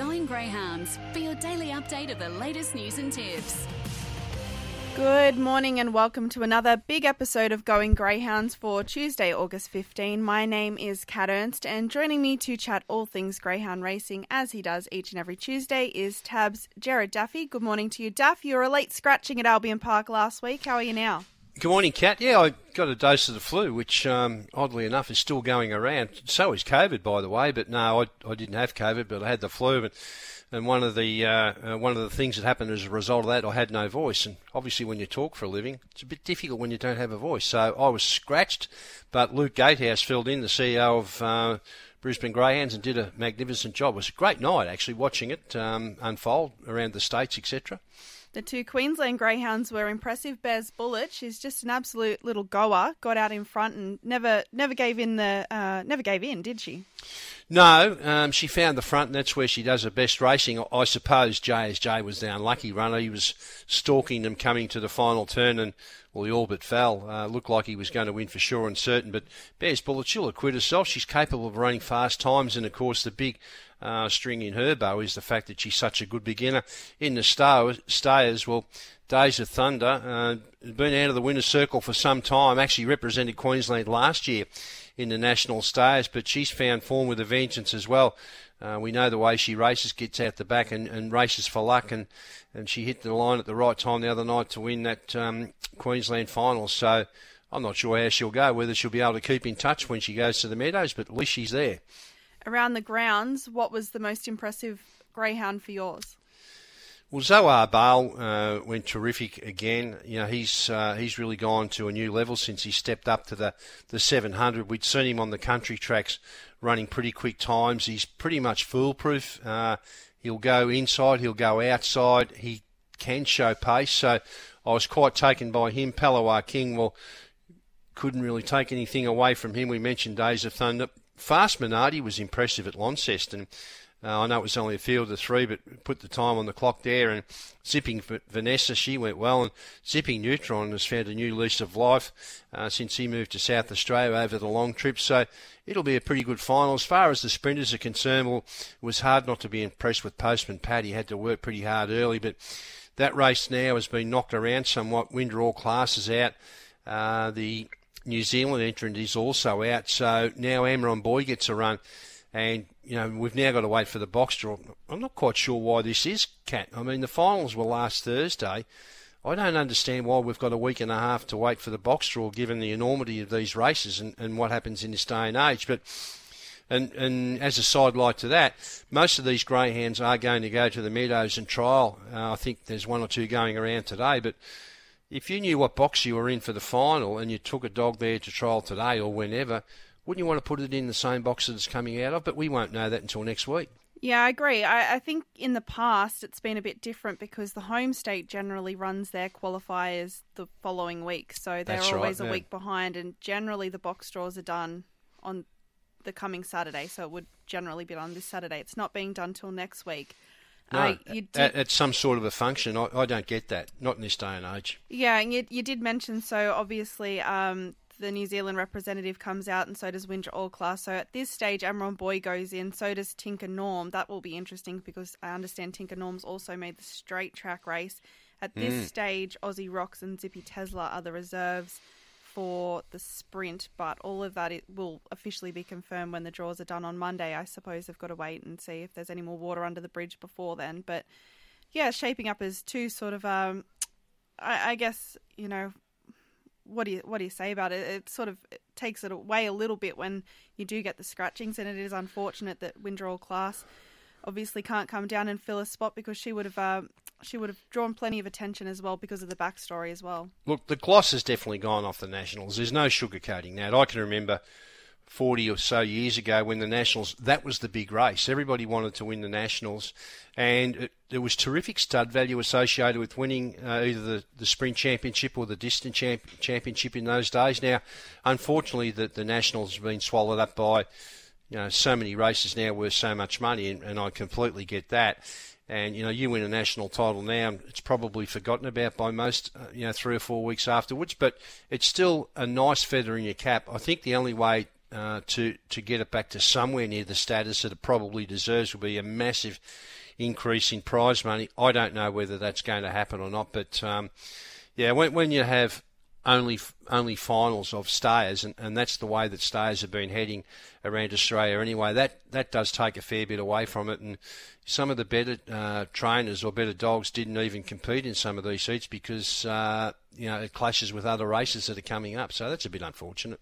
Going Greyhounds for your daily update of the latest news and tips. Good morning and welcome to another big episode of Going Greyhounds for Tuesday, August 15. My name is Kat Ernst and joining me to chat all things greyhound racing as he does each and every Tuesday is Tabs Gerard Daffy. Good morning to you, Daff. You were late scratching at Albion Park last week. How are you now? Good morning, Kat. Yeah, I got a dose of the flu, which um, oddly enough is still going around. So is COVID, by the way. But no, I, I didn't have COVID, but I had the flu. And, and one of the uh, uh, one of the things that happened as a result of that, I had no voice. And obviously, when you talk for a living, it's a bit difficult when you don't have a voice. So I was scratched, but Luke Gatehouse filled in, the CEO of. Uh, Brisbane Greyhounds and did a magnificent job. It was a great night actually watching it um, unfold around the states, etc. The two Queensland Greyhounds were impressive. Bez Bullet, she's just an absolute little goer. Got out in front and never never gave in the uh, never gave in, did she? No, um, she found the front, and that's where she does her best racing. I suppose JSJ was the unlucky runner. He was stalking them coming to the final turn, and well, he all but fell. Uh, looked like he was going to win for sure and certain, but Bears Bullet, she'll acquit herself. She's capable of running fast times, and of course, the big uh, string in her bow is the fact that she's such a good beginner. In the star, stayers, well, Days of Thunder, uh, been out of the winner's circle for some time, actually represented Queensland last year in the national stayers, but she's found form with a vengeance as well. Uh, we know the way she races, gets out the back and, and races for luck, and, and she hit the line at the right time the other night to win that um, Queensland final. So I'm not sure how she'll go, whether she'll be able to keep in touch when she goes to the Meadows, but at least she's there around the grounds, what was the most impressive greyhound for yours? Well, Zohar Bale uh, went terrific again. You know, he's uh, he's really gone to a new level since he stepped up to the, the 700. We'd seen him on the country tracks running pretty quick times. He's pretty much foolproof. Uh, he'll go inside, he'll go outside. He can show pace. So I was quite taken by him. Palawa King, well, couldn't really take anything away from him. We mentioned Days of Thunder. Fast Minardi was impressive at Launceston. Uh, I know it was only a field of three, but put the time on the clock there. And Zipping Vanessa, she went well. And Zipping Neutron has found a new lease of life uh, since he moved to South Australia over the long trip. So it'll be a pretty good final. As far as the sprinters are concerned, well, it was hard not to be impressed with Postman Pat. He had to work pretty hard early, but that race now has been knocked around somewhat. Winder all classes out. Uh, the New Zealand entrant is also out. So now Amron Boy gets a run. And, you know, we've now got to wait for the box draw. I'm not quite sure why this is, Cat. I mean, the finals were last Thursday. I don't understand why we've got a week and a half to wait for the box draw, given the enormity of these races and, and what happens in this day and age. But and and as a sidelight to that, most of these greyhounds are going to go to the meadows and trial. Uh, I think there's one or two going around today, but if you knew what box you were in for the final and you took a dog there to trial today or whenever, wouldn't you want to put it in the same box that it's coming out of? But we won't know that until next week. Yeah, I agree. I, I, think in the past it's been a bit different because the home state generally runs their qualifiers the following week, so they're That's always right, a yeah. week behind. And generally, the box draws are done on the coming Saturday, so it would generally be on this Saturday. It's not being done till next week. No, Uh, you did- at, at some sort of a function. I, I don't get that. Not in this day and age. Yeah, and you, you did mention so obviously um, the New Zealand representative comes out and so does Winter All Class. So at this stage, Amron Boy goes in, so does Tinker Norm. That will be interesting because I understand Tinker Norm's also made the straight track race. At this Mm. stage, Aussie Rocks and Zippy Tesla are the reserves for the sprint, but all of that it will officially be confirmed when the draws are done on Monday. I suppose they've got to wait and see if there's any more water under the bridge before then. But yeah, shaping up as two sort of, um, I, I guess you know, what do you what do you say about it? It sort of takes it away a little bit when you do get the scratchings, and it is unfortunate that Winderall Class obviously can't come down and fill a spot because she would have um, she would have drawn plenty of attention as well because of the backstory as well. Look, the gloss has definitely gone off the Nationals. There's no sugarcoating that. I can remember 40 or so years ago when the Nationals, that was the big race. Everybody wanted to win the Nationals, and it, there was terrific stud value associated with winning uh, either the, the Sprint Championship or the Distant champ, Championship in those days. Now, unfortunately, the, the Nationals have been swallowed up by you know, so many races now worth so much money, and, and I completely get that. And you know, you win a national title now, it's probably forgotten about by most, uh, you know, three or four weeks afterwards. But it's still a nice feather in your cap. I think the only way uh, to to get it back to somewhere near the status that it probably deserves will be a massive increase in prize money. I don't know whether that's going to happen or not, but um, yeah, when when you have only only finals of stayers, and, and that's the way that stayers have been heading around Australia anyway. That that does take a fair bit away from it, and some of the better uh, trainers or better dogs didn't even compete in some of these heats because uh, you know it clashes with other races that are coming up. So that's a bit unfortunate.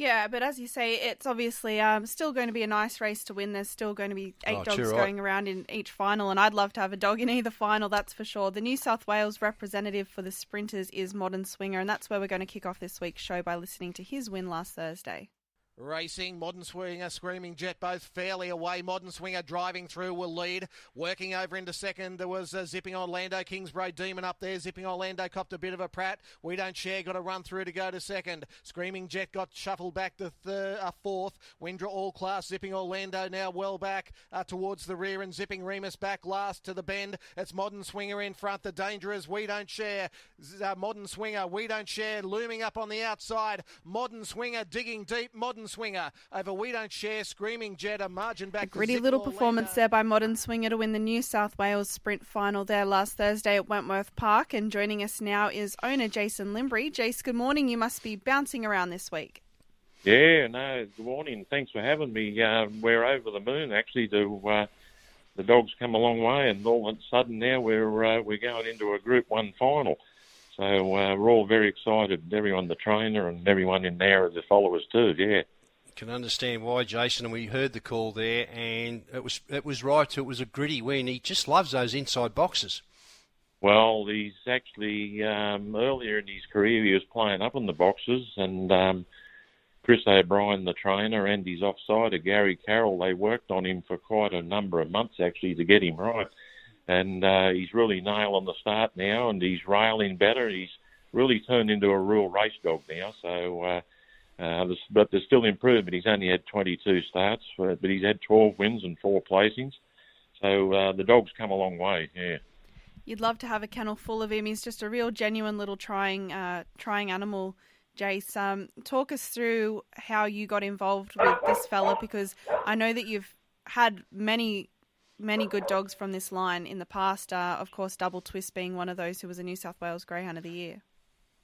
Yeah, but as you say, it's obviously um, still going to be a nice race to win. There's still going to be eight oh, dogs going around in each final, and I'd love to have a dog in either final, that's for sure. The New South Wales representative for the sprinters is Modern Swinger, and that's where we're going to kick off this week's show by listening to his win last Thursday. Racing, Modern Swinger, Screaming Jet both fairly away. Modern Swinger driving through will lead. Working over into second, there was uh, Zipping Orlando, Kingsbro Demon up there. Zipping Orlando copped a bit of a prat. We Don't Share got a run through to go to second. Screaming Jet got shuffled back to third, uh, fourth. Windra All Class, Zipping Orlando now well back uh, towards the rear and Zipping Remus back last to the bend. It's Modern Swinger in front. The danger is We Don't Share. Uh, Modern Swinger, We Don't Share looming up on the outside. Modern Swinger digging deep. Modern Swinger over We Don't Share, Screaming Jet, a margin back. A gritty little Orlando. performance there by Modern Swinger to win the New South Wales Sprint Final there last Thursday at Wentworth Park. And joining us now is owner Jason Limbury. Jace, good morning. You must be bouncing around this week. Yeah, no, good morning. Thanks for having me. Uh, we're over the moon actually. To uh, the dogs come a long way, and all of a sudden now we're uh, we're going into a Group One final. So uh, we're all very excited. Everyone, the trainer, and everyone in there, as the followers too. Yeah can understand why, Jason. And we heard the call there, and it was it was right. It was a gritty win. He just loves those inside boxes. Well, he's actually um, earlier in his career he was playing up in the boxes, and um, Chris O'Brien, the trainer, and his offsider Gary Carroll, they worked on him for quite a number of months actually to get him right. And uh, he's really nailing the start now, and he's railing better. He's really turned into a real race dog now. So uh, uh, but there's still improvement. He's only had 22 starts, but he's had 12 wins and four placings. So uh, the dog's come a long way. Yeah. You'd love to have a kennel full of him. He's just a real genuine little trying, uh, trying animal. Jace, um, talk us through how you got involved with this fella because I know that you've had many, many good dogs from this line in the past. Uh, of course, Double Twist being one of those who was a New South Wales Greyhound of the Year.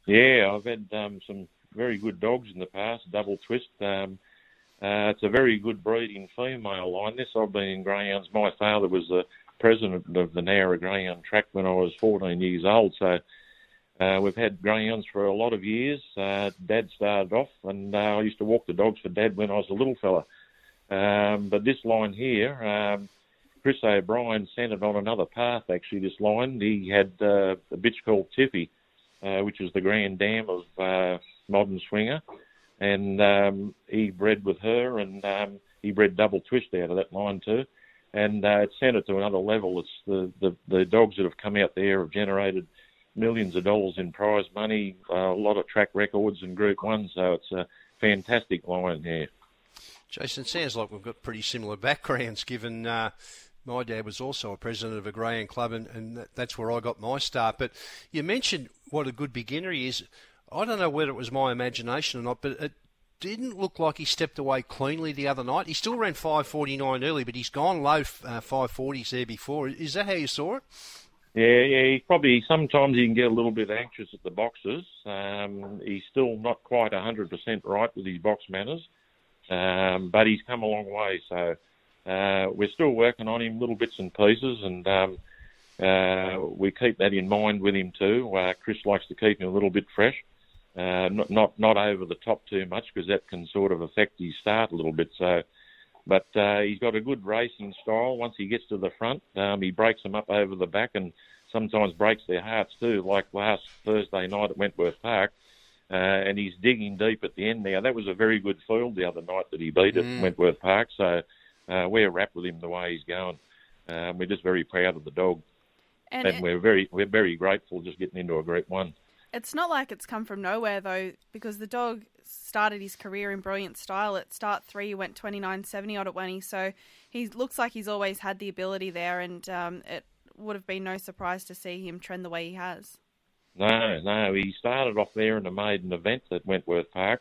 Yeah, I've had um, some very good dogs in the past. Double Twist. Um, uh, it's a very good breeding female line. This I've been in greyhounds. My father was the president of the Nowra Greyhound Track when I was 14 years old. So uh, we've had greyhounds for a lot of years. Uh, Dad started off, and uh, I used to walk the dogs for Dad when I was a little fella. Um, but this line here, um, Chris O'Brien sent it on another path. Actually, this line he had uh, a bitch called Tiffy, uh, which is the grand dam of uh, modern swinger, and um, he bred with her, and um, he bred double twist out of that line too, and uh, it sent it to another level. It's the, the the dogs that have come out there have generated millions of dollars in prize money, uh, a lot of track records in Group One, so it's a fantastic line here. Jason, sounds like we've got pretty similar backgrounds, given. Uh, my dad was also a president of a greyhound club, and, and that's where I got my start. But you mentioned what a good beginner he is. I don't know whether it was my imagination or not, but it didn't look like he stepped away cleanly the other night. He still ran 5.49 early, but he's gone low uh, 5.40s there before. Is that how you saw it? Yeah, yeah. He probably sometimes he can get a little bit anxious at the boxes. Um, he's still not quite 100% right with his box manners, um, but he's come a long way. So uh, we're still working on him, little bits and pieces, and um, uh, we keep that in mind with him too. Uh, Chris likes to keep him a little bit fresh. Uh, not not not over the top too much because that can sort of affect his start a little bit. So, but uh, he's got a good racing style. Once he gets to the front, um, he breaks them up over the back and sometimes breaks their hearts too. Like last Thursday night at Wentworth Park, uh, and he's digging deep at the end now. That was a very good field the other night that he beat mm. at Wentworth Park. So uh, we're wrapped with him the way he's going. Um, we're just very proud of the dog, and, and it, we're very we're very grateful just getting into a Group One. It's not like it's come from nowhere though, because the dog started his career in brilliant style. At start three, he went twenty nine seventy odd at Wenty, so he looks like he's always had the ability there, and um, it would have been no surprise to see him trend the way he has. No, no, he started off there in a maiden event at Wentworth Park.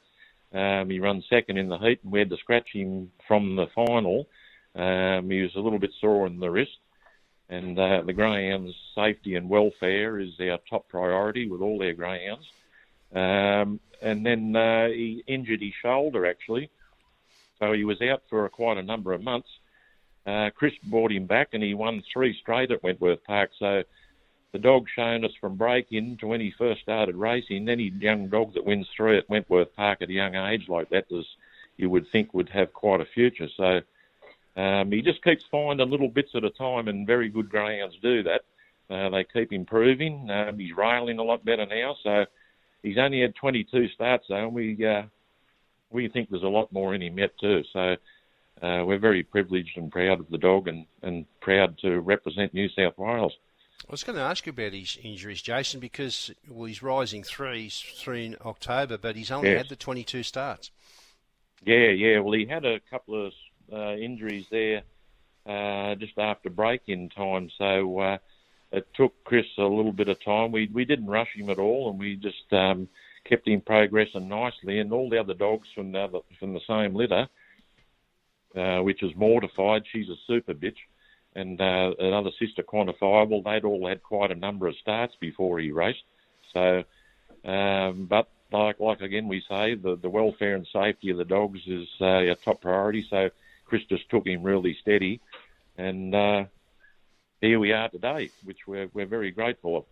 Um, he ran second in the heat, and we had to scratch him from the final. Um, he was a little bit sore in the wrist, and uh, the greyhounds' safety and welfare is our top priority with all their greyhounds. Um, and then uh, he injured his shoulder actually, so he was out for quite a number of months. Uh, Chris brought him back, and he won three straight at Wentworth Park. So the dog shown us from break-in to when he first started racing. Any young dog that wins three at Wentworth Park at a young age like that, you would think would have quite a future. So um, he just keeps finding little bits at a time, and very good greyhounds do that. Uh, they keep improving. Um, he's railing a lot better now, so he's only had 22 starts though, and we uh, we think there's a lot more in him yet too. So uh, we're very privileged and proud of the dog, and, and proud to represent New South Wales. I was going to ask you about his injuries, Jason, because well, he's rising three, three in October, but he's only yes. had the 22 starts. Yeah, yeah. Well, he had a couple of uh, injuries there uh, just after break-in time, so uh, it took Chris a little bit of time. We we didn't rush him at all, and we just um, kept him progressing nicely. And all the other dogs from the other, from the same litter, uh, which is mortified. She's a super bitch, and uh, another sister quantifiable. They'd all had quite a number of starts before he raced. So, um, but like like again we say, the the welfare and safety of the dogs is uh, top priority. So Chris just took him really steady, and uh, here we are today, which we're we're very grateful of.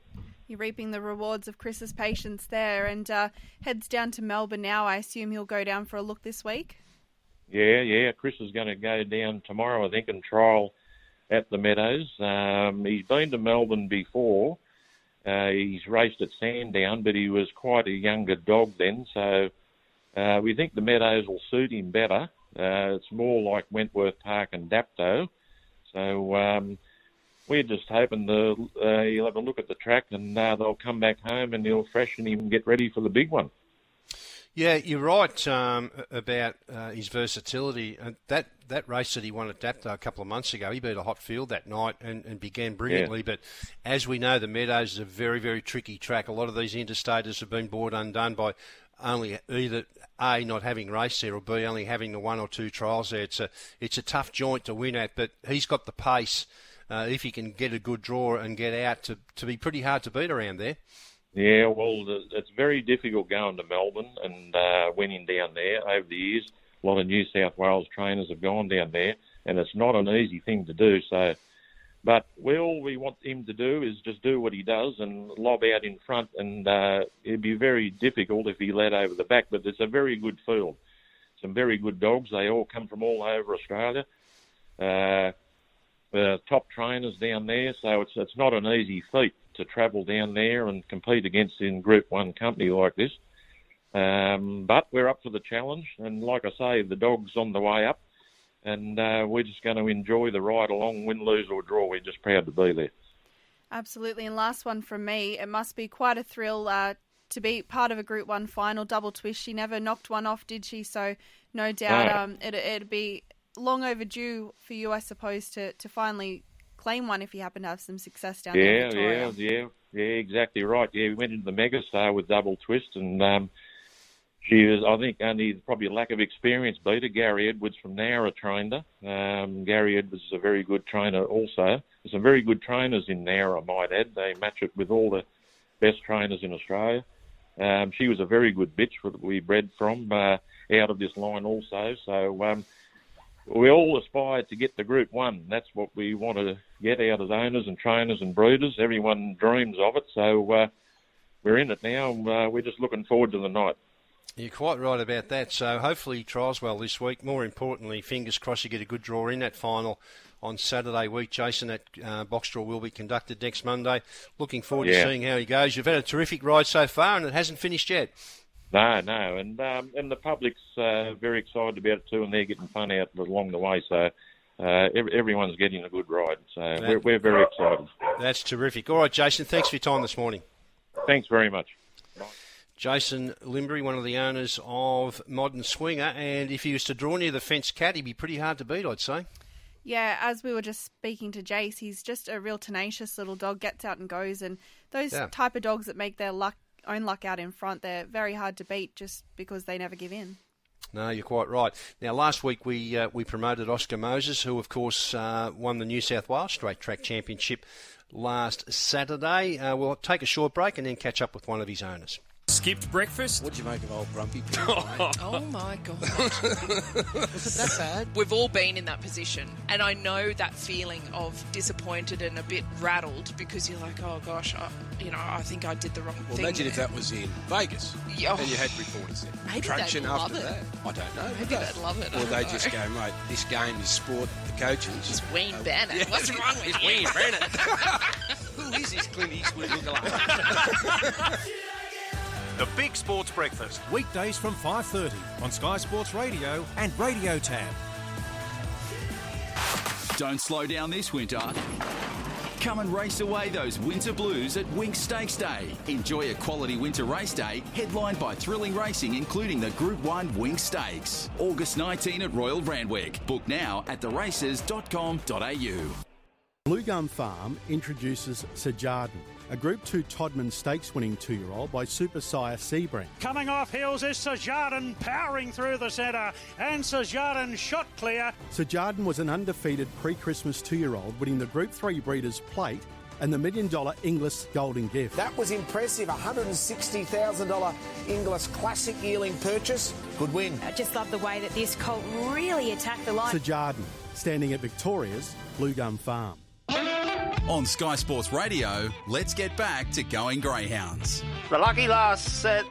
You're reaping the rewards of Chris's patience there, and uh, heads down to Melbourne now. I assume he'll go down for a look this week. Yeah, yeah. Chris is going to go down tomorrow, I think, and trial at the Meadows. Um, he's been to Melbourne before. Uh, he's raced at Sandown, but he was quite a younger dog then, so uh, we think the Meadows will suit him better. Uh, it's more like Wentworth Park and Dapto. So um, we're just hoping the, uh, he'll have a look at the track and uh, they'll come back home and he'll freshen him and get ready for the big one. Yeah, you're right um, about uh, his versatility. Uh, that that race that he won at Dapto a couple of months ago, he beat a hot field that night and, and began brilliantly. Yeah. But as we know, the Meadows is a very, very tricky track. A lot of these interstaters have been brought undone by only either a not having race there or b only having the one or two trials there. It's a it's a tough joint to win at, but he's got the pace. Uh, if he can get a good draw and get out to to be pretty hard to beat around there. Yeah, well, it's very difficult going to Melbourne and uh, winning down there over the years. A lot of New South Wales trainers have gone down there, and it's not an easy thing to do. So, but we, all we want him to do is just do what he does and lob out in front, and uh, it'd be very difficult if he led over the back. But it's a very good field, some very good dogs. They all come from all over Australia. Uh, the top trainers down there, so it's it's not an easy feat to travel down there and compete against in Group One company like this. Um, but we're up for the challenge, and like I say, the dog's on the way up, and uh, we're just going to enjoy the ride along, win, lose or draw. We're just proud to be there. Absolutely, and last one from me. It must be quite a thrill uh, to be part of a Group One final double twist. She never knocked one off, did she? So no doubt no. Um, it, it'd be long overdue for you, I suppose, to, to finally claim one if you happen to have some success down yeah, there. Yeah, yeah, yeah, yeah, exactly right. Yeah, we went into the Megastar with double twist, and um, she was, I think, only probably a lack of experience beat her. Gary Edwards from Nowra trained her. Um, Gary Edwards is a very good trainer also. There's some very good trainers in Nowra, I might add. They match it with all the best trainers in Australia. Um, she was a very good bitch that we bred from uh, out of this line also. So um, we all aspire to get the Group One. That's what we want to get out as owners and trainers and breeders. Everyone dreams of it, so uh, we're in it now. Uh, we're just looking forward to the night. You're quite right about that. So hopefully he trials well this week. More importantly, fingers crossed you get a good draw in that final on Saturday week. Jason, that uh, box draw will be conducted next Monday. Looking forward yeah. to seeing how he goes. You've had a terrific ride so far, and it hasn't finished yet. No, no, and um, and the public's uh, very excited about it too, and they're getting fun out along the way. So uh, everyone's getting a good ride. So that, we're, we're very excited. That's terrific. All right, Jason, thanks for your time this morning. Thanks very much. Jason Limbury, one of the owners of Modern Swinger, and if he was to draw near the fence cat, he'd be pretty hard to beat, I'd say. Yeah, as we were just speaking to Jace, he's just a real tenacious little dog, gets out and goes, and those yeah. type of dogs that make their luck own luck out in front, they're very hard to beat just because they never give in. No, you're quite right. Now, last week we uh, we promoted Oscar Moses, who of course uh, won the New South Wales Straight Track Championship last Saturday. Uh, we'll take a short break and then catch up with one of his owners. Skipped breakfast. What'd you make of old Grumpy people? Oh my god. Was it that bad? We've all been in that position. And I know that feeling of disappointed and a bit rattled because you're like, oh gosh, I, you know, I think I did the wrong Well, thing. imagine if there." that was in Vegas Yeah. and you had reporters there. Maybe Traction they'd love after it. that. I don't know. Maybe they'd love it, I Or don't they know. just go, mate, this game is sport. The coaches. It's Wayne uh, Bennett. What's wrong with It's you? Wayne Bennett. Who is this Clint Eastwood lookalike? The Big Sports Breakfast. Weekdays from 5.30 on Sky Sports Radio and Radio Tab. Don't slow down this winter. Come and race away those winter blues at Winx Stakes Day. Enjoy a quality winter race day headlined by thrilling racing, including the Group 1 Winx Stakes. August 19 at Royal Randwick. Book now at theraces.com.au. Blue Gum Farm introduces Sejardan, a Group 2 Todman Stakes winning two year old by Super Sire Sebring. Coming off heels is Sejardan powering through the centre, and Sejardan shot clear. Sejardan was an undefeated pre Christmas two year old winning the Group 3 Breeders' Plate and the million dollar Inglis Golden Gift. That was impressive. $160,000 Inglis Classic yearling purchase. Good win. I just love the way that this colt really attacked the line. Sir Jarden, standing at Victoria's Blue Gum Farm. On Sky Sports Radio, let's get back to going Greyhounds. The lucky last set.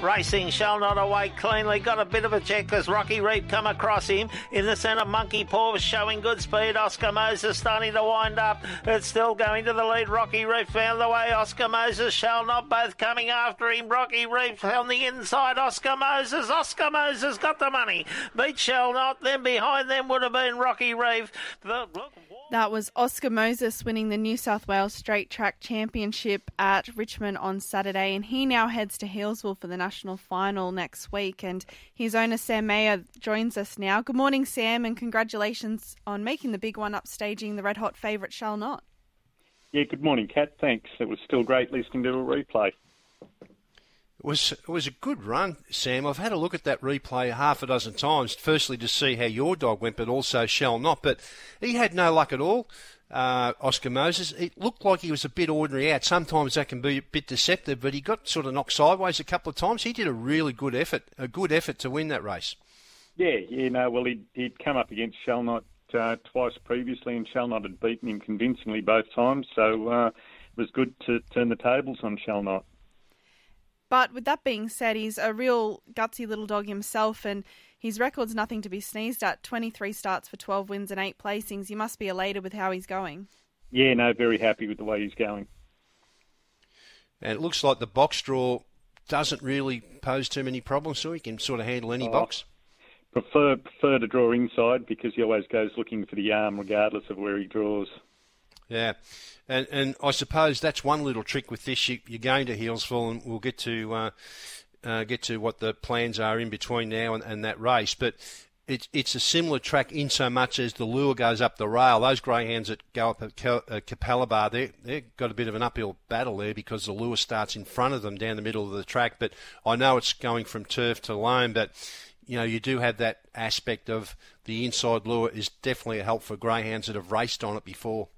Racing shall not away cleanly. Got a bit of a check as Rocky Reap come across him. In the centre, Monkey Paw showing good speed. Oscar Moses starting to wind up. It's still going to the lead. Rocky Reap found the way. Oscar Moses shall not. Both coming after him. Rocky Reap on the inside. Oscar Moses. Oscar Moses got the money. Beat shall not. Then behind them would have been Rocky Reap. But look. That was Oscar Moses winning the New South Wales Straight Track Championship at Richmond on Saturday, and he now heads to Healesville for the national final next week. And his owner Sam Mayer joins us now. Good morning, Sam, and congratulations on making the big one upstaging the red hot favourite Shall Not. Yeah, good morning, Kat. Thanks. It was still great listening to a replay. It was it was a good run, Sam. I've had a look at that replay half a dozen times. Firstly, to see how your dog went, but also shall not. But he had no luck at all. Uh, Oscar Moses. It looked like he was a bit ordinary out. Sometimes that can be a bit deceptive, but he got sort of knocked sideways a couple of times. He did a really good effort, a good effort to win that race. Yeah, yeah, no, well, he'd, he'd come up against Shellnut uh, twice previously, and Shellnut had beaten him convincingly both times, so uh, it was good to turn the tables on Shellnut. But with that being said, he's a real gutsy little dog himself, and his record's nothing to be sneezed at 23 starts for 12 wins and 8 placings. You must be elated with how he's going. Yeah, no, very happy with the way he's going. And it looks like the box draw doesn't really pose too many problems, so he can sort of handle any Oh. box. Prefer prefer to draw inside because he always goes looking for the arm regardless of where he draws. Yeah, and and I suppose that's one little trick with this. You, you're going to Healesville, and we'll get to uh, uh, get to what the plans are in between now and, and that race. But it's it's a similar track in so much as the lure goes up the rail. Those greyhounds that go up at uh, Capalaba, they they've got a bit of an uphill battle there because the lure starts in front of them down the middle of the track. But I know it's going from turf to loam, but you know, you do have that aspect of the inside lure is definitely a help for greyhounds that have raced on it before.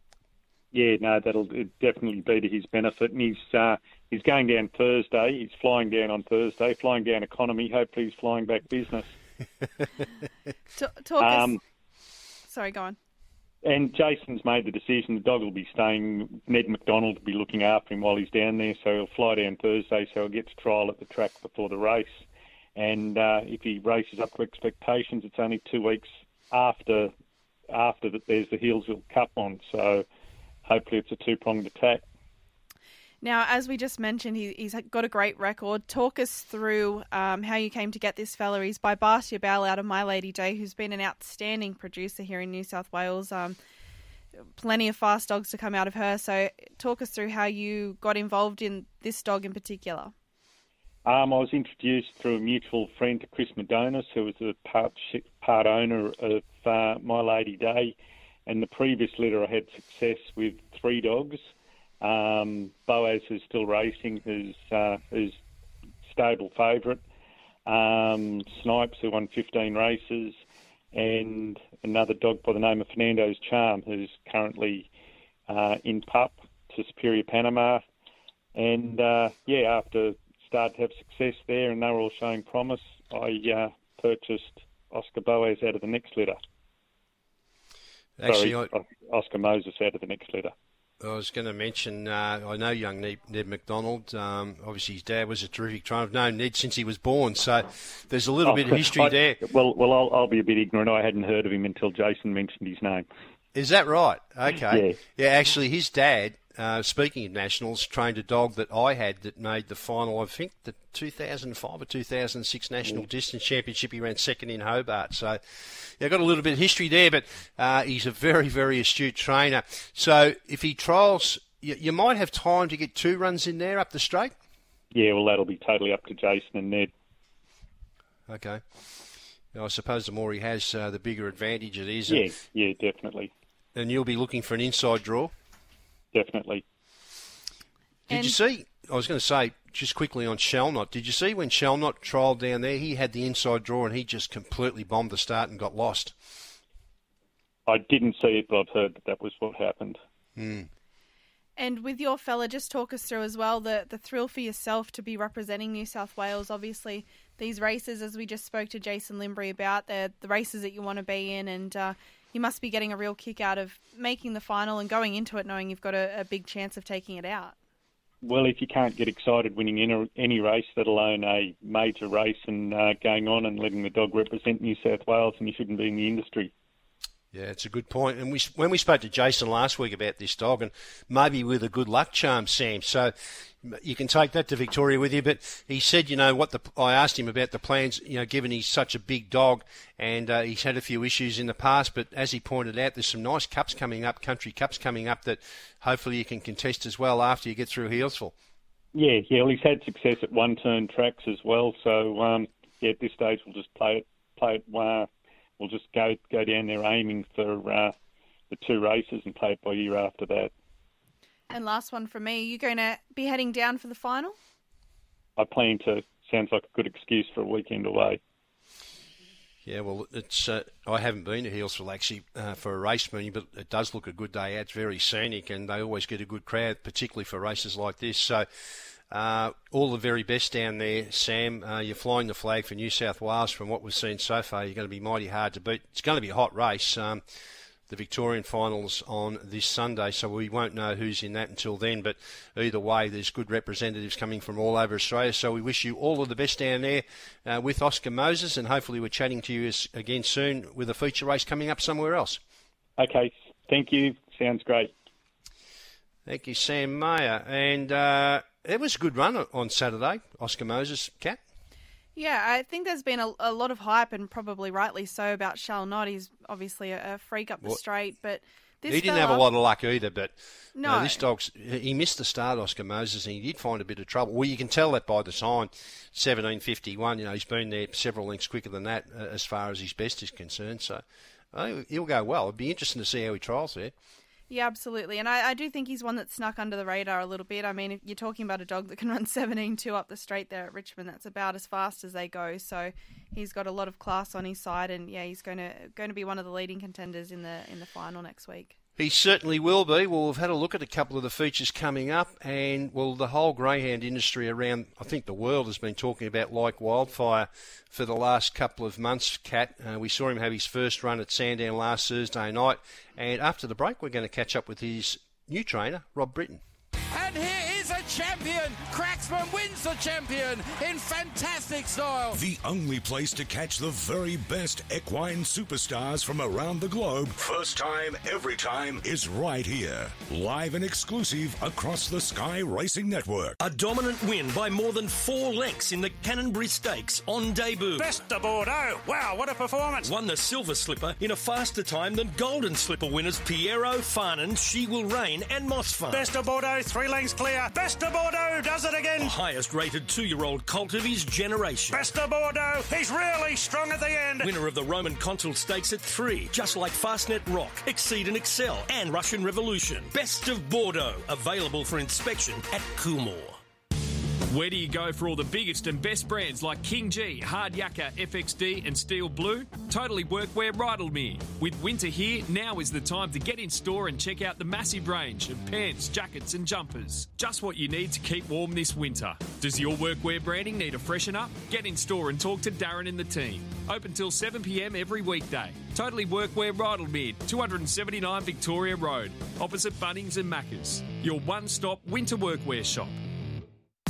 Yeah, no, that'll definitely be to his benefit. And he's uh, he's going down Thursday. He's flying down on Thursday, flying down economy. Hopefully, he's flying back business. T- talk Um. Sorry, go on. And Jason's made the decision. The dog will be staying. Ned McDonald will be looking after him while he's down there. So he'll fly down Thursday. So he'll get to trial at the track before the race. And uh, if he races up to expectations, it's only two weeks after after that. There's the Healesville Cup on. So hopefully, it's a two pronged attack. Now, as we just mentioned, he, he's got a great record. Talk us through um, how you came to get this fella. He's by Barcia Bale out of My Lady Day, who's been an outstanding producer here in New South Wales. Um, plenty of fast dogs to come out of her. So, talk us through how you got involved in this dog in particular. Um, I was introduced through a mutual friend to Chris Madonis, who was a part, part owner of uh, My Lady Day. And the previous litter, I had success with three dogs. Um, Boaz is still racing, who's, uh, stable favourite. um, Snipes, who won 15 races, and another dog by the name of Fernando's Charm, who's currently uh, in pup to Superior Panama. And uh, yeah, after started to have success there and they were all showing promise, I uh, purchased Oscar Boaz out of the next litter. Actually, Sorry, Oscar Moses out of the next litter. I was going to mention, uh, I know young Ned, Ned McDonald. Um, obviously, his dad was a terrific trainer. I've known Ned since he was born, so there's a little Oh, bit of history I- there. Well, well, I'll, I'll be a bit ignorant. I hadn't heard of him until Jason mentioned his name. Is that right? Okay. Yeah. Yeah, actually, his dad, uh, speaking of nationals, trained a dog that I had that made the final, I think, the 2005 or 2006 National Distance Championship. He ran second in Hobart. So, yeah, got a little bit of history there, but uh, he's a very, very astute trainer. So, if he trials, you, you might have time to get two runs in there up the straight. Yeah, well, that'll be totally up to Jason and Ned. Okay. I suppose the more he has, uh, the bigger advantage it is. Yeah, yeah, definitely, And you'll be looking for an inside draw. Definitely. Did you see? I was going to say just quickly on Shellnut. Did you see when Shellnut trialled down there? He had the inside draw and he just completely bombed the start and got lost. I didn't see it, but I've heard that that was what happened. Mm. And with your fella, just talk us through as well the, the thrill for yourself to be representing New South Wales. Obviously, these races, as we just spoke to Jason Limbury about, they're the races that you want to be in, and uh, you must be getting a real kick out of making the final and going into it knowing you've got a, a big chance of taking it out. Well, if you can't get excited winning any, any race, let alone a major race, and uh, going on and letting the dog represent New South Wales, then you shouldn't be in the industry. Yeah, it's a good point. And we, when we spoke to Jason last week about this dog, and maybe with a good luck charm, Sam. So you can take that to Victoria with you. But he said, you know, what the I asked him about the plans. You know, given he's such a big dog, and uh, he's had a few issues in the past. But as he pointed out, there's some nice cups coming up, country cups coming up that hopefully you can contest as well after you get through Healesville. Yeah, yeah. Well, he's had success at one-turn tracks as well. So um, yeah, at this stage, we'll just play it, play it. Uh, we'll just go go down there aiming for uh, the two races and play it by ear after that. And last one from me, are you going to be heading down for the final? I plan to. Sounds like a good excuse for a weekend away. Yeah, well, it's uh, I haven't been to Healesville actually uh, for a race meeting, but it does look a good day out. It's very scenic, and they always get a good crowd, particularly for races like this. So, uh, all the very best down there, Sam. Uh, you're flying the flag for New South Wales. From what we've seen so far, you're going to be mighty hard to beat. It's going to be a hot race. Um, the Victorian finals on this Sunday, so we won't know who's in that until then. But either way, there's good representatives coming from all over Australia. So we wish you all of the best down there uh, with Oscar Moses, and hopefully we're chatting to you again soon with a feature race coming up somewhere else. Okay, thank you. Sounds great. Thank you, Sam Mayer. And uh, it was a good run on Saturday, Oscar Moses, Cat. Yeah, I think there's been a, a lot of hype, and probably rightly so, about Shall Not. He's obviously a, a freak up the straight, but this he didn't have a lot of luck either, but you know, No. this dog's he missed the start, Oscar Moses, and he did find a bit of trouble. Well, you can tell that by the sign, seventeen fifty one. You know, he's been there several lengths quicker than that uh, as far as his best is concerned. So I think he'll go well. It'd be interesting to see how he trials there. Yeah, absolutely. And I, I do think he's one that snuck under the radar a little bit. I mean, if you're talking about a dog that can run 17-2 up the straight there at Richmond, that's about as fast as they go. So he's got a lot of class on his side, and yeah, he's going to going to be one of the leading contenders in the in the final next week. He certainly will be. Well, we've had a look at a couple of the features coming up, and well, the whole greyhound industry around, I think the world has been talking about like wildfire for the last couple of months. Cat, uh, we saw him have his first run at Sandown last Thursday night, and after the break, we're going to catch up with his new trainer, Rob Britton. And here is a champion. Cracksman wins the champion in fantastic style. The only place to catch the very best equine superstars from around the globe, first time, every time, is right here. Live and exclusive across the Sky Racing Network. A dominant win by more than four lengths in the Canonbury Stakes on debut. Best of Bordeaux. Oh, wow, what a performance. Won the Silver Slipper in a faster time than Golden Slipper winners Pierro, Farnan, She Will Reign, and Mossfun. Best of Bordeaux, oh, three lengths clear. Best of Bordeaux does it The again. highest rated two year old colt of his generation. Best of Bordeaux, he's really strong at the end. Winner of the Roman Consul Stakes at three, just like Fastnet Rock, Exceed and Excel, and Russian Revolution. Best of Bordeaux, available for inspection at Coolmore. Where do you go for all the biggest and best brands like King Gee, Hard Yakka, FXD, and Steel Blue? Totally Workwear Rydalmere. With winter here, now is the time to get in store and check out the massive range of pants, jackets, and jumpers. Just what you need to keep warm this winter. Does your workwear branding need a freshen up? Get in store and talk to Darren and the team. Open till 7 pm every weekday. Totally Workwear Rydalmere, 279 Victoria Road, opposite Bunnings and Maccas. Your one stop winter workwear shop.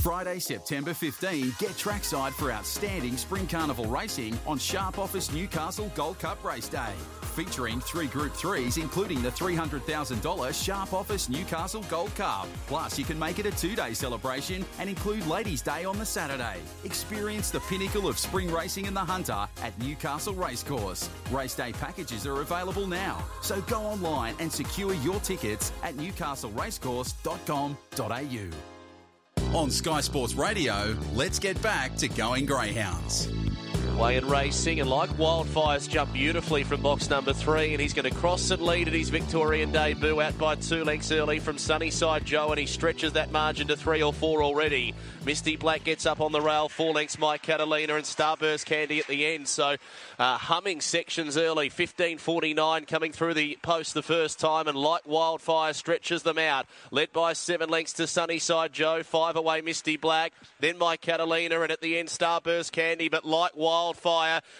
Friday, September 15, get trackside for outstanding Spring Carnival racing on Sharp Office Newcastle Gold Cup Race Day. Featuring three Group 3s, including the $300,000 Sharp Office Newcastle Gold Cup. Plus, you can make it a two day celebration and include Ladies' Day on the Saturday. Experience the pinnacle of spring racing in the Hunter at Newcastle Racecourse. Race day packages are available now, so go online and secure your tickets at newcastleracecourse.com.au. On Sky Sports Radio, let's get back to going Greyhounds. Way and racing, and like wildfires, jump beautifully from box number three, and he's going to cross and lead at his Victorian debut out by two lengths early from Sunnyside Joe, and he stretches that margin to three or four already. Misty Black gets up on the rail, four lengths Mike Catalina and Starburst Candy at the end. So uh, humming sections early, 15.49 coming through the post the first time, and like wildfire stretches them out. Led by seven lengths to Sunnyside Joe, five away Misty Black, then Mike Catalina, and at the end Starburst Candy, but like wildfire,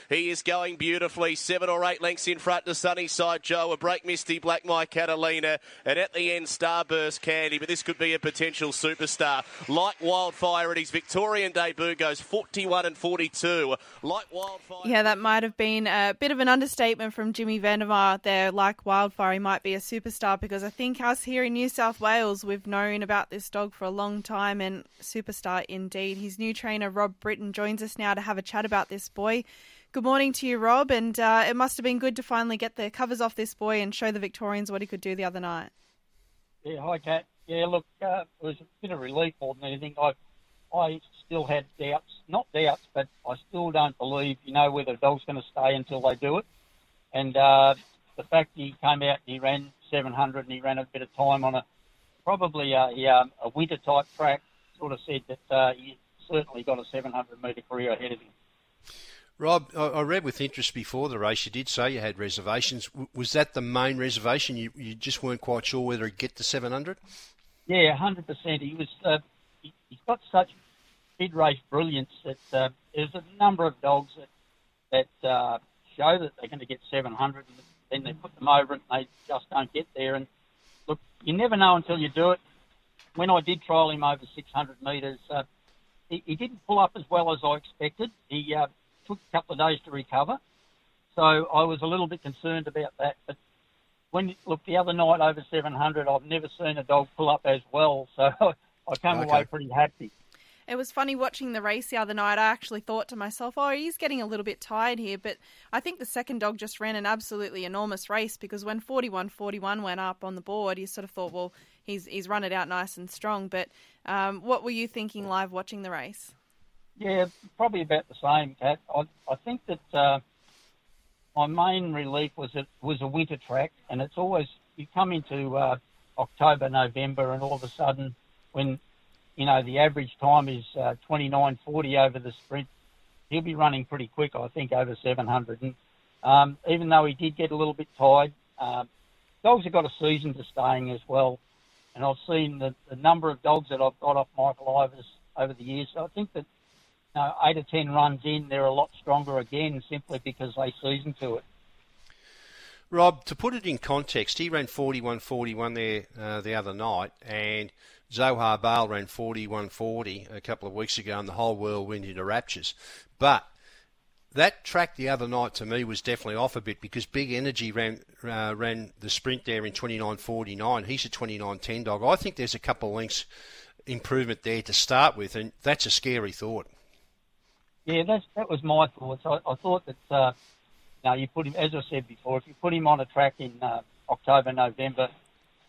he is going beautifully, seven or eight lengths in front to Sunnyside Joe, a break Misty Black, My Catalina, and at the end Starburst Candy, but this could be a potential superstar. Like wildfire at his Victorian debut goes 41 and 42. Like wildfire. Yeah, that might have been a bit of an understatement from Jimmy Vandermeer there. Like wildfire, he might be a superstar because I think us here in New South Wales, we've known about this dog for a long time and superstar indeed. His new trainer, Rob Britton, joins us now to have a chat about this boy. Good morning to you, Rob, and uh, it must have been good to finally get the covers off this boy and show the Victorians what he could do the other night. Yeah, hi, Kat. Yeah, look, uh, it was a bit of relief more than anything. I I still had doubts, not doubts, but I still don't believe, you know, whether the dog's going to stay until they do it. And uh, the fact he came out and he ran 700 and he ran a bit of time on a probably a, a, a winter type track sort of said that uh, he certainly got a 700 metre career ahead of him. Rob, I read with interest before the race. You did say you had reservations. Was that the main reservation? You you just weren't quite sure whether he'd get to 700. Yeah, hundred percent. He was. Uh, he, he's got such mid race brilliance that uh, there's a number of dogs that that uh, show that they're going to get 700, and then they put them over and they just don't get there. And look, you never know until you do it. When I did trial him over 600 metres, uh, he, he didn't pull up as well as I expected. He uh, took a couple of days to recover, so I was a little bit concerned about that. But when look the other night over 700, I've never seen a dog pull up as well, so I came Okay. away pretty happy. It was funny watching the race the other night. I actually thought to myself, oh, he's getting a little bit tired here. But I think the second dog just ran an absolutely enormous race because when 41 41 went up on the board, you sort of thought, well, he's, he's run it out nice and strong. But um, what were you thinking live watching the race? Yeah, probably about the same, Kat. I, I think that uh, my main relief was it was a winter track, and it's always you come into uh, October, November, and all of a sudden, when you know the average time is uh, 29:40 over the sprint, he'll be running pretty quick. I think over 700. And um, even though he did get a little bit tired, um, dogs have got a season to staying as well. And I've seen the, the number of dogs that I've got off Michael Ivers over the years. So I think that you know, eight or ten runs in, they're a lot stronger again simply because they season to it. Rob, to put it in context, he ran 41-41 there uh, the other night, and Zohar Bale ran 41-40 a couple of weeks ago, and the whole world went into raptures. But that track the other night to me was definitely off a bit because Big Energy ran uh, ran the sprint there in 29.49. He's a 29.10 dog. I think there's a couple of lengths improvement there to start with, and that's a scary thought. Yeah, that's, that was my thoughts. I, I thought that, uh, now you put him, as I said before, if you put him on a track in uh, October, November,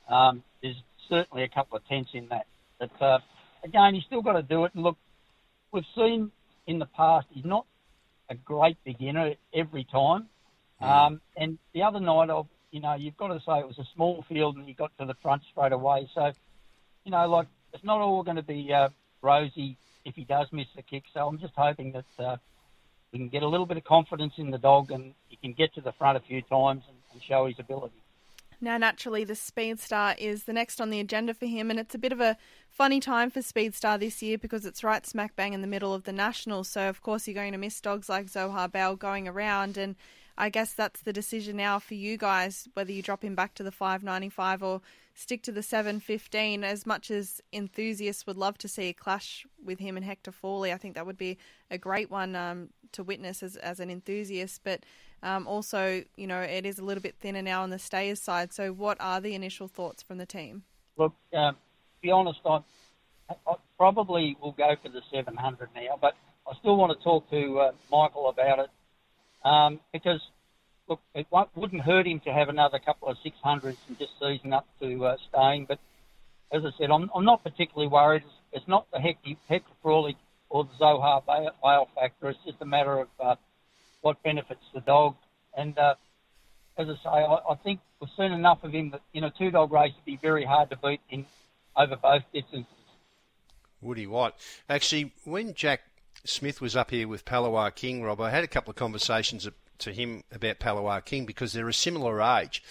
um, there's certainly a couple of tenths in that. But uh, again, he's still got to do it. And look, we've seen in the past he's not a great beginner every time. Um, and the other night, I've, you know, you've got to say it was a small field and he got to the front straight away. So, you know, like it's not all going to be uh, rosy if he does miss the kick. So I'm just hoping that uh, we can get a little bit of confidence in the dog and he can get to the front a few times and, and show his ability. Now, naturally, the Speedstar is the next on the agenda for him, and it's a bit of a funny time for Speedstar this year because it's right smack bang in the middle of the Nationals. So, of course, you're going to miss dogs like Zohar Bell going around, and I guess that's the decision now for you guys whether you drop him back to the 595 or stick to the 715. As much as enthusiasts would love to see a clash with him and Hector Fawley, I think that would be a great one um, to witness as, as an enthusiast. But um, also, you know, it is a little bit thinner now on the stayers side. So, what are the initial thoughts from the team? Look, um, to be honest, I, I probably will go for the 700 now, but I still want to talk to uh, Michael about it um, because, look, it wouldn't hurt him to have another couple of 600s and just season up to uh, staying. But as I said, I'm, I'm not particularly worried. It's, it's not the Hector, Hector Frawley or the Barcia Bale factor. It's just a matter of uh, what benefits the dog. And uh, as I say, I, I think we've seen enough of him that you know two dog race it'd be very hard to beat in over both distances. Woody White. Actually, when Jack Smith was up here with Palawa King, Rob, I had a couple of conversations to him about Palawa King because they're a similar age.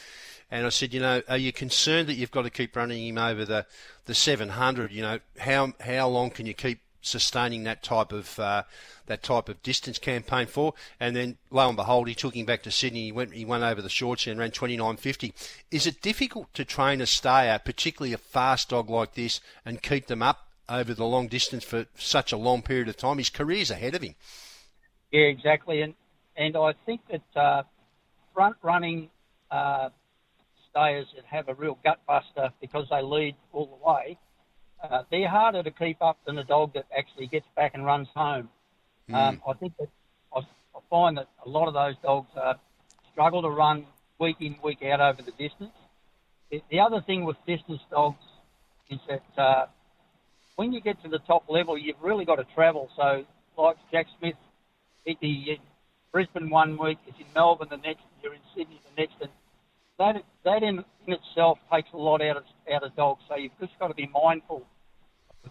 And I said, you know, are you concerned that you've got to keep running him over the, the 700? You know, how how long can you keep sustaining that type of uh, that type of distance campaign for. And then lo and behold, he took him back to Sydney. He went he went over the shorts and ran 29.50. Is it difficult to train a stayer, particularly a fast dog like this, and keep them up over the long distance for such a long period of time? His career's ahead of him. Yeah, exactly. And and I think that uh, front running. Uh, stayers that have a real gut buster because they lead all the way uh, they're harder to keep up than a dog that actually gets back and runs home. Mm. Um, I think that I, I, find that a lot of those dogs uh, struggle to run week in, week out over the distance. The, the other thing with distance dogs is that uh, when you get to the top level, you've really got to travel. So, like Jack Smith, he, in Brisbane one week, is in Melbourne the next, you're in Sydney the next, and that that in, in itself takes a lot out of out of dogs. So you've just got to be mindful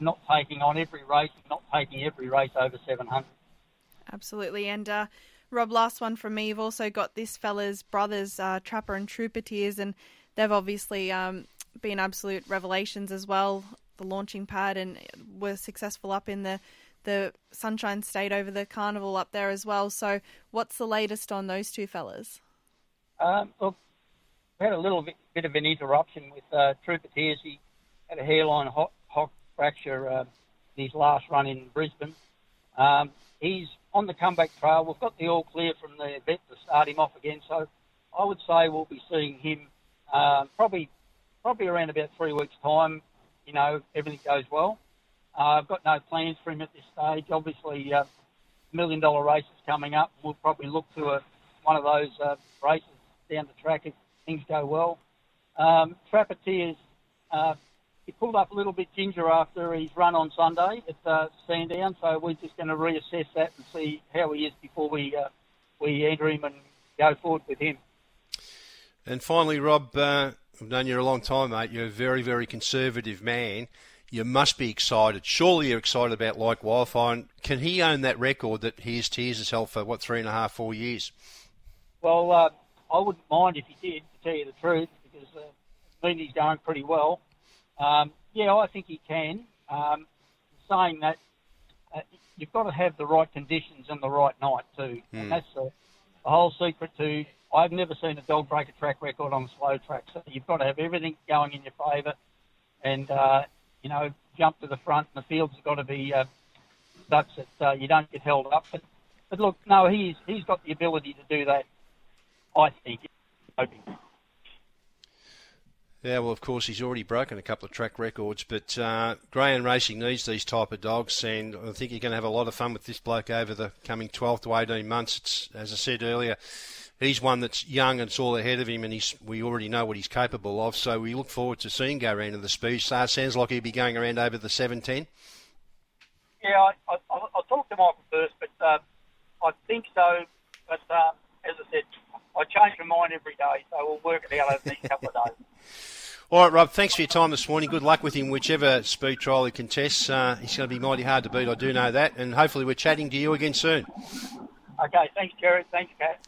not taking on every race and not taking every race over 700. Absolutely. And uh, Rob, last one from me. You've also got this fella's brothers, uh, Trapper and Trooper Tears, and they've obviously um, been absolute revelations as well. The launching pad and were successful up in the the Sunshine State over the carnival up there as well. So, what's the latest on those two fellas? Um, look, we had a little bit, bit of an interruption with uh, Trooper Tears. He had a hairline hot, fracture uh, in his last run in Brisbane. Um, he's on the comeback trail. We've got the all clear from the vet to start him off again. So I would say we'll be seeing him uh, probably probably around about three weeks' time. You know, everything goes well. Uh, I've got no plans for him at this stage. Obviously, uh, million dollar race is coming up. We'll probably look to a, one of those uh, races down the track if things go well. Um, he pulled up a little bit ginger after his run on Sunday at uh, Sandown, so we're just going to reassess that and see how he is before we uh, we enter him and go forward with him. And finally, Rob, uh, I've known you a long time, mate. You're a very, very conservative man. You must be excited. Surely you're excited about Like Wildfire. And can he own that record that Here's Tears has held for, what, three and a half, four years? Well, uh, I wouldn't mind if he did, to tell you the truth, because uh, I mean he's going pretty well. Um, yeah, I think he can. Um, saying that, uh, you've got to have the right conditions and the right night too, mm. and that's the, the whole secret to. I've never seen a dog break a track record on a slow track, so you've got to have everything going in your favour, and uh, you know jump to the front, and the field's got to be uh, such that uh, you don't get held up. But, but look, no, he's he's got the ability to do that. I think. Hoping. Yeah, well, of course, he's already broken a couple of track records, but uh, Greyhound Racing needs these type of dogs, and I think you're going to have a lot of fun with this bloke over the coming 12 to 18 months. It's, as I said earlier, he's one that's young and it's all ahead of him, and he's, we already know what he's capable of, so we look forward to seeing go around in the speed. So it sounds like he'll be going around over the 710. Yeah, I, I, I'll talk to Michael first, but uh, I think so. But uh, as I said, I change my mind every day, so we'll work it out over the next couple of days. All right, Rob, thanks for your time this morning. Good luck with him, whichever speed trial he contests. Uh, he's going to be mighty hard to beat, I do know that. And hopefully we're chatting to you again soon. Okay, thanks, Gerard. Thanks, Kat.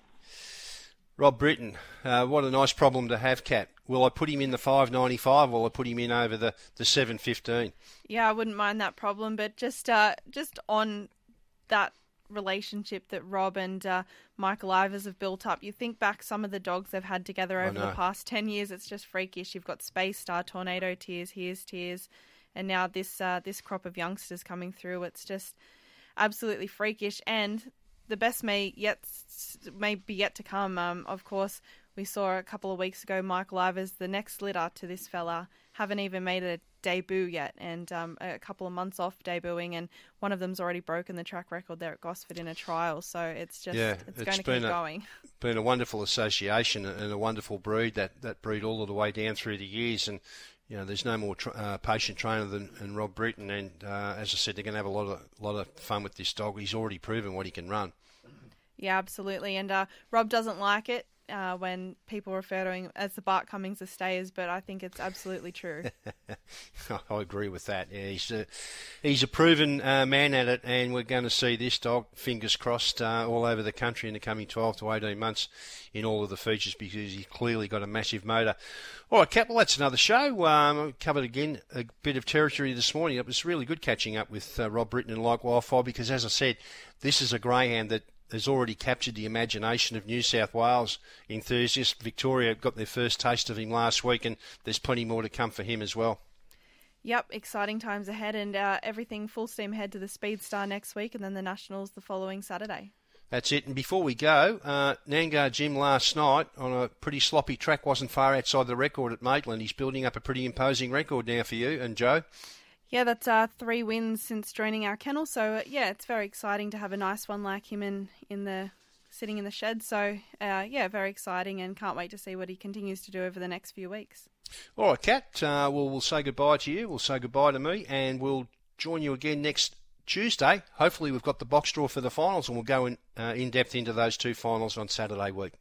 Rob Britton, uh, what a nice problem to have, Kat. Will I put him in the 595 or will I put him in over the, the 715? Yeah, I wouldn't mind that problem, but just uh, just on that relationship that Rob and uh, Michael Ivers have built up. You think back some of the dogs they've had together over the past 10 years, it's just freakish. You've got Space Star, Tornado Tears, Here's Tears, and now this uh, this crop of youngsters coming through. It's just absolutely freakish. And the best may yet may be yet to come. Um, of course, we saw a couple of weeks ago Michael Ivers, the next litter to this fella, haven't even made a debut yet, and um, a couple of months off debuting, and one of them's already broken the track record there at Gosford in a trial. So it's just yeah, it's, it's going to been keep a, going. Been a wonderful association and a wonderful breed that that breed all of the way down through the years, and you know, there's no more tra- uh, patient trainer than, than Rob Britton, and uh, as I said, they're going to have a lot of lot of fun with this dog. He's already proven what he can run. Yeah, absolutely. And uh, Rob doesn't like it uh, when people refer to him as the Bart Cummings of stayers, but I think it's absolutely true. I agree with that. Yeah, he's a, he's a proven uh, man at it, and we're going to see this dog, fingers crossed, uh, all over the country in the coming 12 to 18 months in all of the features because he's clearly got a massive motor. All right, Kat, well, that's another show. Um, covered again a bit of territory this morning. It was really good catching up with uh, Rob Britton and Like Wildfire because, as I said, this is a greyhound that has already captured the imagination of New South Wales enthusiasts. Victoria got their first taste of him last week, and there's plenty more to come for him as well. Yep, exciting times ahead, and uh, everything full steam ahead to the Speed Star next week, and then the Nationals the following Saturday. That's it. And before we go, uh, Nangar Jim last night on a pretty sloppy track wasn't far outside the record at Maitland. He's building up a pretty imposing record now for you and Joe. Yeah, that's uh, three wins since joining our kennel. So uh, yeah, it's very exciting to have a nice one like him in in the sitting in the shed. So uh, yeah, very exciting, and can't wait to see what he continues to do over the next few weeks. All right, Kat. Uh, well, we'll say goodbye to you. We'll say goodbye to me, and we'll join you again next Tuesday. Hopefully, we've got the box draw for the finals, and we'll go in uh, in depth into those two finals on Saturday week.